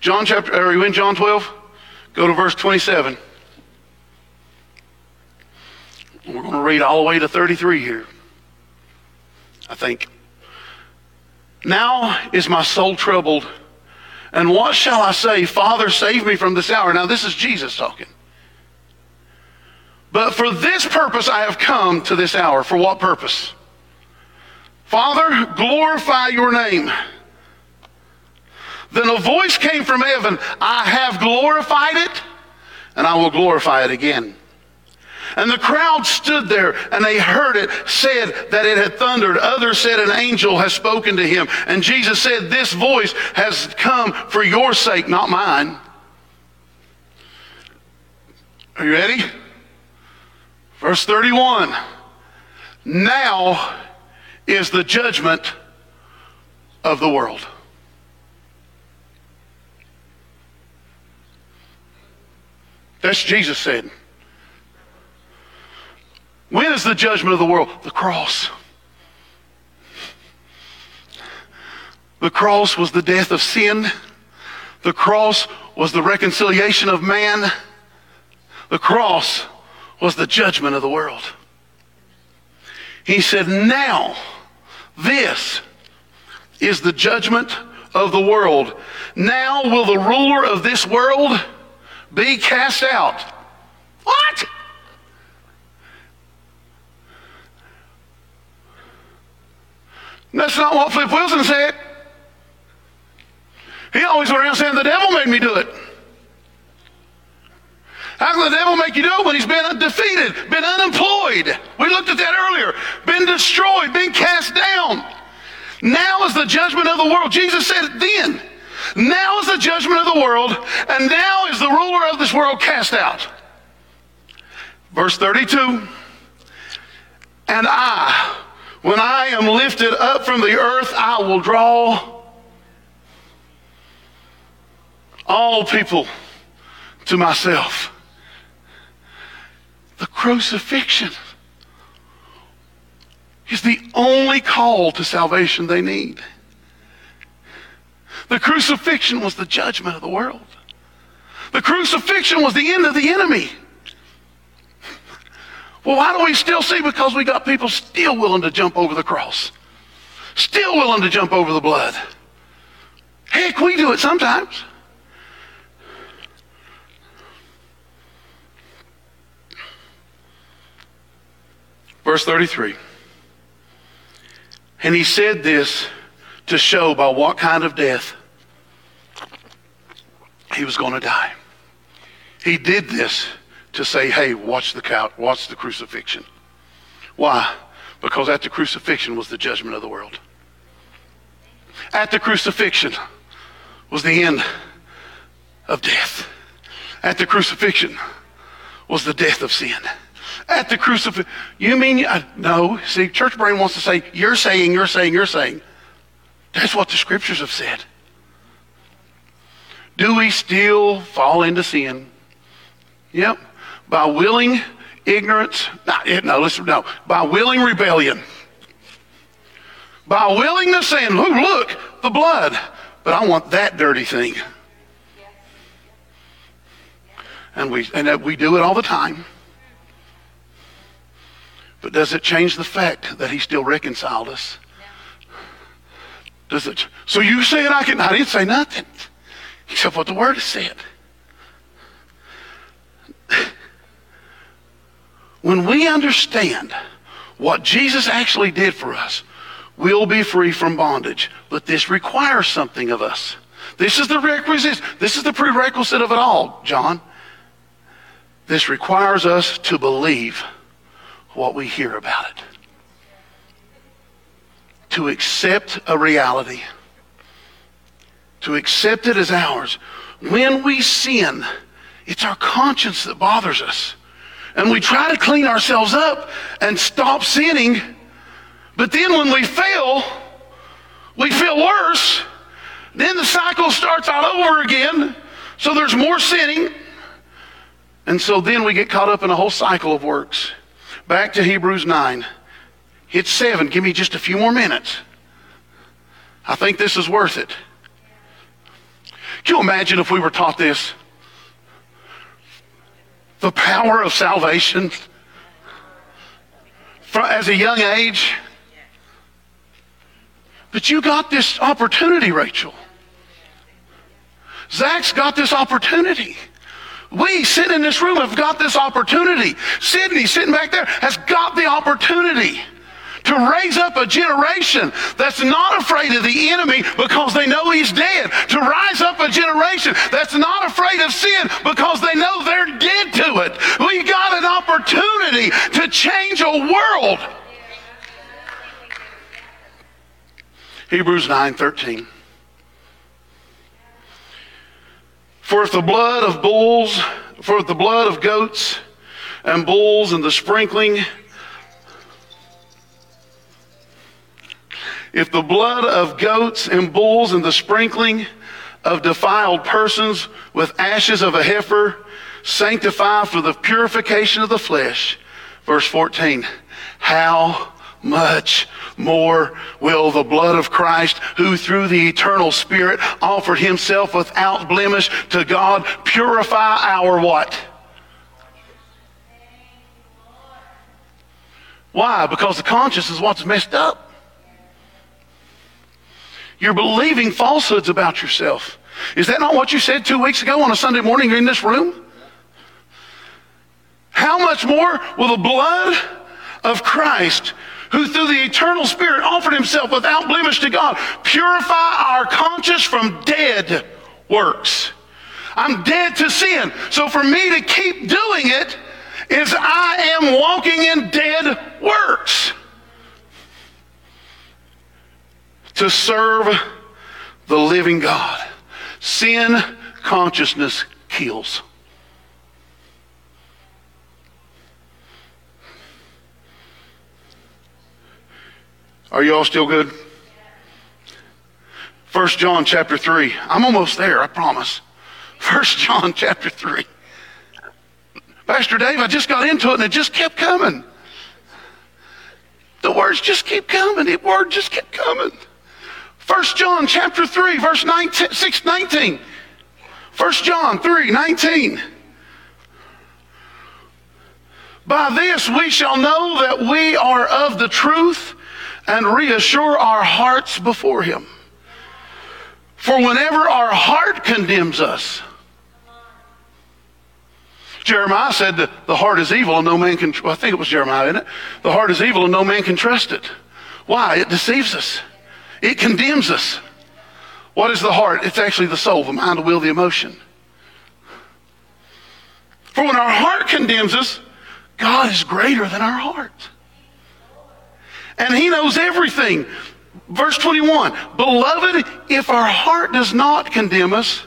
John chapter, are you in John 12? Go to verse 27. We're going to read all the way to 33 here, I think. Now is my soul troubled. And what shall I say? Father, save me from this hour. Now, this is Jesus talking. But for this purpose I have come to this hour. For what purpose? Father, glorify your name. Then a voice came from heaven I have glorified it, and I will glorify it again. And the crowd stood there and they heard it, said that it had thundered. Others said an angel has spoken to him. And Jesus said, This voice has come for your sake, not mine. Are you ready? Verse 31. Now is the judgment of the world. That's Jesus said. When is the judgment of the world? The cross. The cross was the death of sin. The cross was the reconciliation of man. The cross was the judgment of the world. He said, Now, this is the judgment of the world. Now will the ruler of this world be cast out. What? That's not what Flip Wilson said. He always went around saying, The devil made me do it. How can the devil make you do it when he's been defeated, been unemployed? We looked at that earlier. Been destroyed, been cast down. Now is the judgment of the world. Jesus said it then. Now is the judgment of the world, and now is the ruler of this world cast out. Verse 32 And I, when I am lifted up from the earth, I will draw all people to myself. The crucifixion is the only call to salvation they need. The crucifixion was the judgment of the world. The crucifixion was the end of the enemy. Well, why do we still see? Because we got people still willing to jump over the cross, still willing to jump over the blood. Heck, we do it sometimes. Verse 33. And he said this to show by what kind of death he was going to die. He did this to say, hey, watch the, cow- watch the crucifixion. Why? Because at the crucifixion was the judgment of the world. At the crucifixion was the end of death. At the crucifixion was the death of sin. At the crucifixion, you mean, uh, no, see, church brain wants to say, you're saying, you're saying, you're saying. That's what the scriptures have said. Do we still fall into sin? Yep. By willing ignorance. No, no, listen, no. By willing rebellion. By willingness saying, look, look, the blood. But I want that dirty thing. And we, and we do it all the time. But does it change the fact that he still reconciled us? Does it? So you saying I can? I didn't say nothing except what the word said. When we understand what Jesus actually did for us, we'll be free from bondage. But this requires something of us. This is the requisite, this is the prerequisite of it all, John. This requires us to believe what we hear about it. To accept a reality to accept it as ours. When we sin, it's our conscience that bothers us. And we try to clean ourselves up and stop sinning. But then when we fail, we feel worse. Then the cycle starts all over again. So there's more sinning. And so then we get caught up in a whole cycle of works. Back to Hebrews 9. Hit 7. Give me just a few more minutes. I think this is worth it. Can you imagine if we were taught this? The power of salvation from, as a young age. But you got this opportunity, Rachel. Zach's got this opportunity. We sitting in this room have got this opportunity. Sydney sitting back there has got the opportunity to raise up a generation that's not afraid of the enemy because they know he's dead. To rise up a generation that's not afraid of sin because they know they're dead to it. We've got an opportunity to change a world. Hebrews 9:13. For if the blood of bulls, for if the blood of goats and bulls and the sprinkling If the blood of goats and bulls and the sprinkling of defiled persons with ashes of a heifer sanctify for the purification of the flesh, verse 14, how much more will the blood of Christ, who through the eternal Spirit offered himself without blemish to God, purify our what? Why? Because the conscience is what's messed up. You're believing falsehoods about yourself. Is that not what you said two weeks ago on a Sunday morning in this room? How much more will the blood of Christ, who through the eternal Spirit offered himself without blemish to God, purify our conscience from dead works? I'm dead to sin. So for me to keep doing it is I am walking in dead works. To serve the living God. Sin consciousness kills. Are you all still good? First John chapter 3. I'm almost there, I promise. First John chapter 3. Pastor Dave, I just got into it and it just kept coming. The words just keep coming. The word just kept coming. 1 John chapter 3, verse 19, 6, 19. 1 John 3, 19. By this we shall know that we are of the truth and reassure our hearts before him. For whenever our heart condemns us, Jeremiah said the heart is evil and no man can, well, I think it was Jeremiah, isn't it? The heart is evil and no man can trust it. Why? It deceives us. It condemns us. What is the heart? It's actually the soul, the mind, the will, the emotion. For when our heart condemns us, God is greater than our heart. And He knows everything. Verse 21 Beloved, if our heart does not condemn us,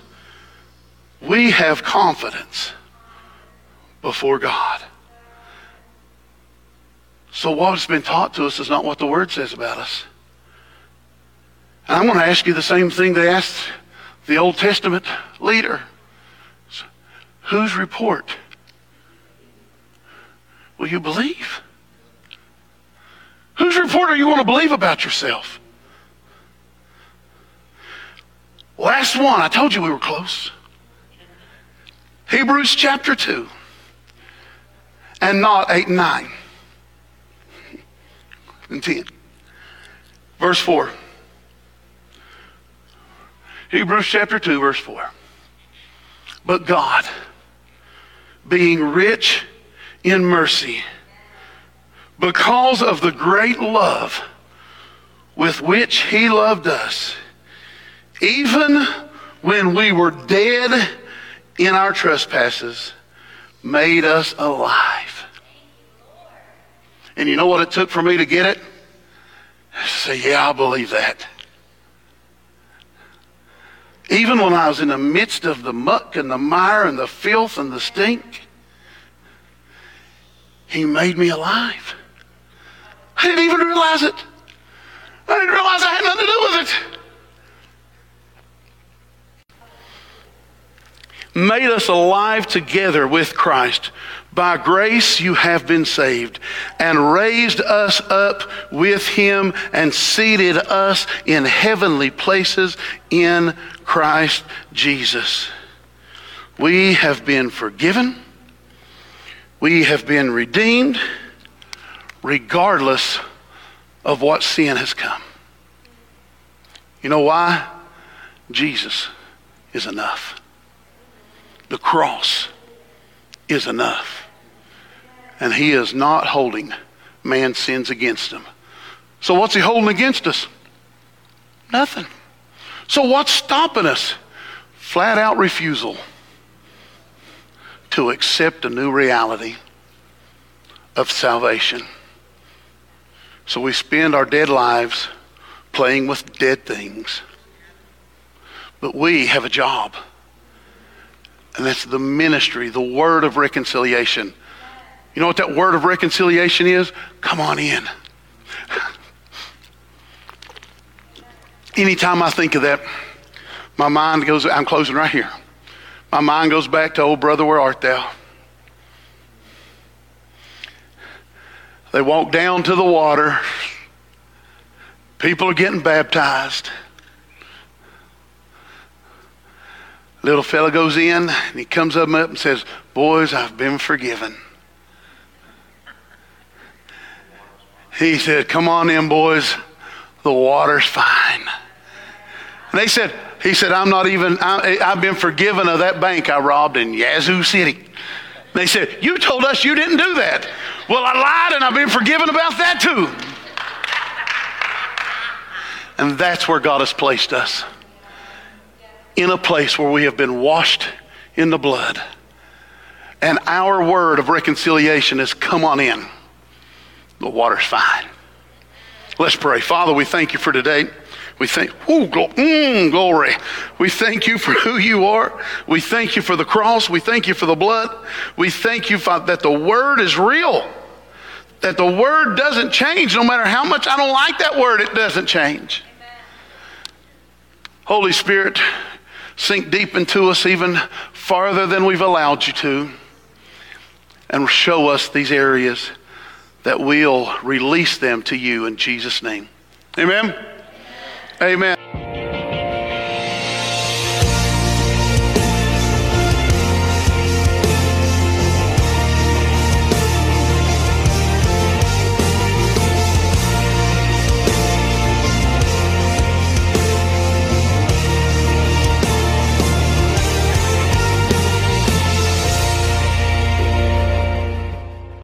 we have confidence before God. So, what's been taught to us is not what the Word says about us. And I'm going to ask you the same thing they asked the Old Testament leader. Whose report will you believe? Whose report are you going to believe about yourself? Last one, I told you we were close. Hebrews chapter 2 and not 8 and 9 and 10. Verse 4. Hebrews chapter 2, verse 4. But God, being rich in mercy, because of the great love with which he loved us, even when we were dead in our trespasses, made us alive. And you know what it took for me to get it? Say, yeah, I believe that. Even when I was in the midst of the muck and the mire and the filth and the stink, He made me alive. I didn't even realize it. I didn't realize I had nothing to do with it. made us alive together with Christ. By grace you have been saved, and raised us up with him, and seated us in heavenly places in Christ Jesus. We have been forgiven, we have been redeemed, regardless of what sin has come. You know why? Jesus is enough. The cross is enough. And he is not holding man's sins against him. So what's he holding against us? Nothing. So what's stopping us? Flat out refusal to accept a new reality of salvation. So we spend our dead lives playing with dead things. But we have a job. And that's the ministry, the word of reconciliation. You know what that word of reconciliation is? Come on in. Anytime I think of that, my mind goes, I'm closing right here. My mind goes back to, oh, brother, where art thou? They walk down to the water. People are getting baptized. Little fella goes in and he comes up and says, Boys, I've been forgiven. He said, Come on in, boys. The water's fine. And they said, He said, I'm not even, I, have been forgiven of that bank I robbed in Yazoo City. They said, You told us you didn't do that. Well, I lied and I've been forgiven about that too. And that's where God has placed us in a place where we have been washed in the blood. And our word of reconciliation is come on in. The water's fine. Let's pray. Father, we thank you for today. We thank, ooh, mm, glory. We thank you for who you are. We thank you for the cross. We thank you for the blood. We thank you for, that the word is real. That the word doesn't change. No matter how much I don't like that word, it doesn't change. Amen. Holy Spirit, sink deep into us even farther than we've allowed you to and show us these areas that we'll release them to you in Jesus' name. Amen. Amen.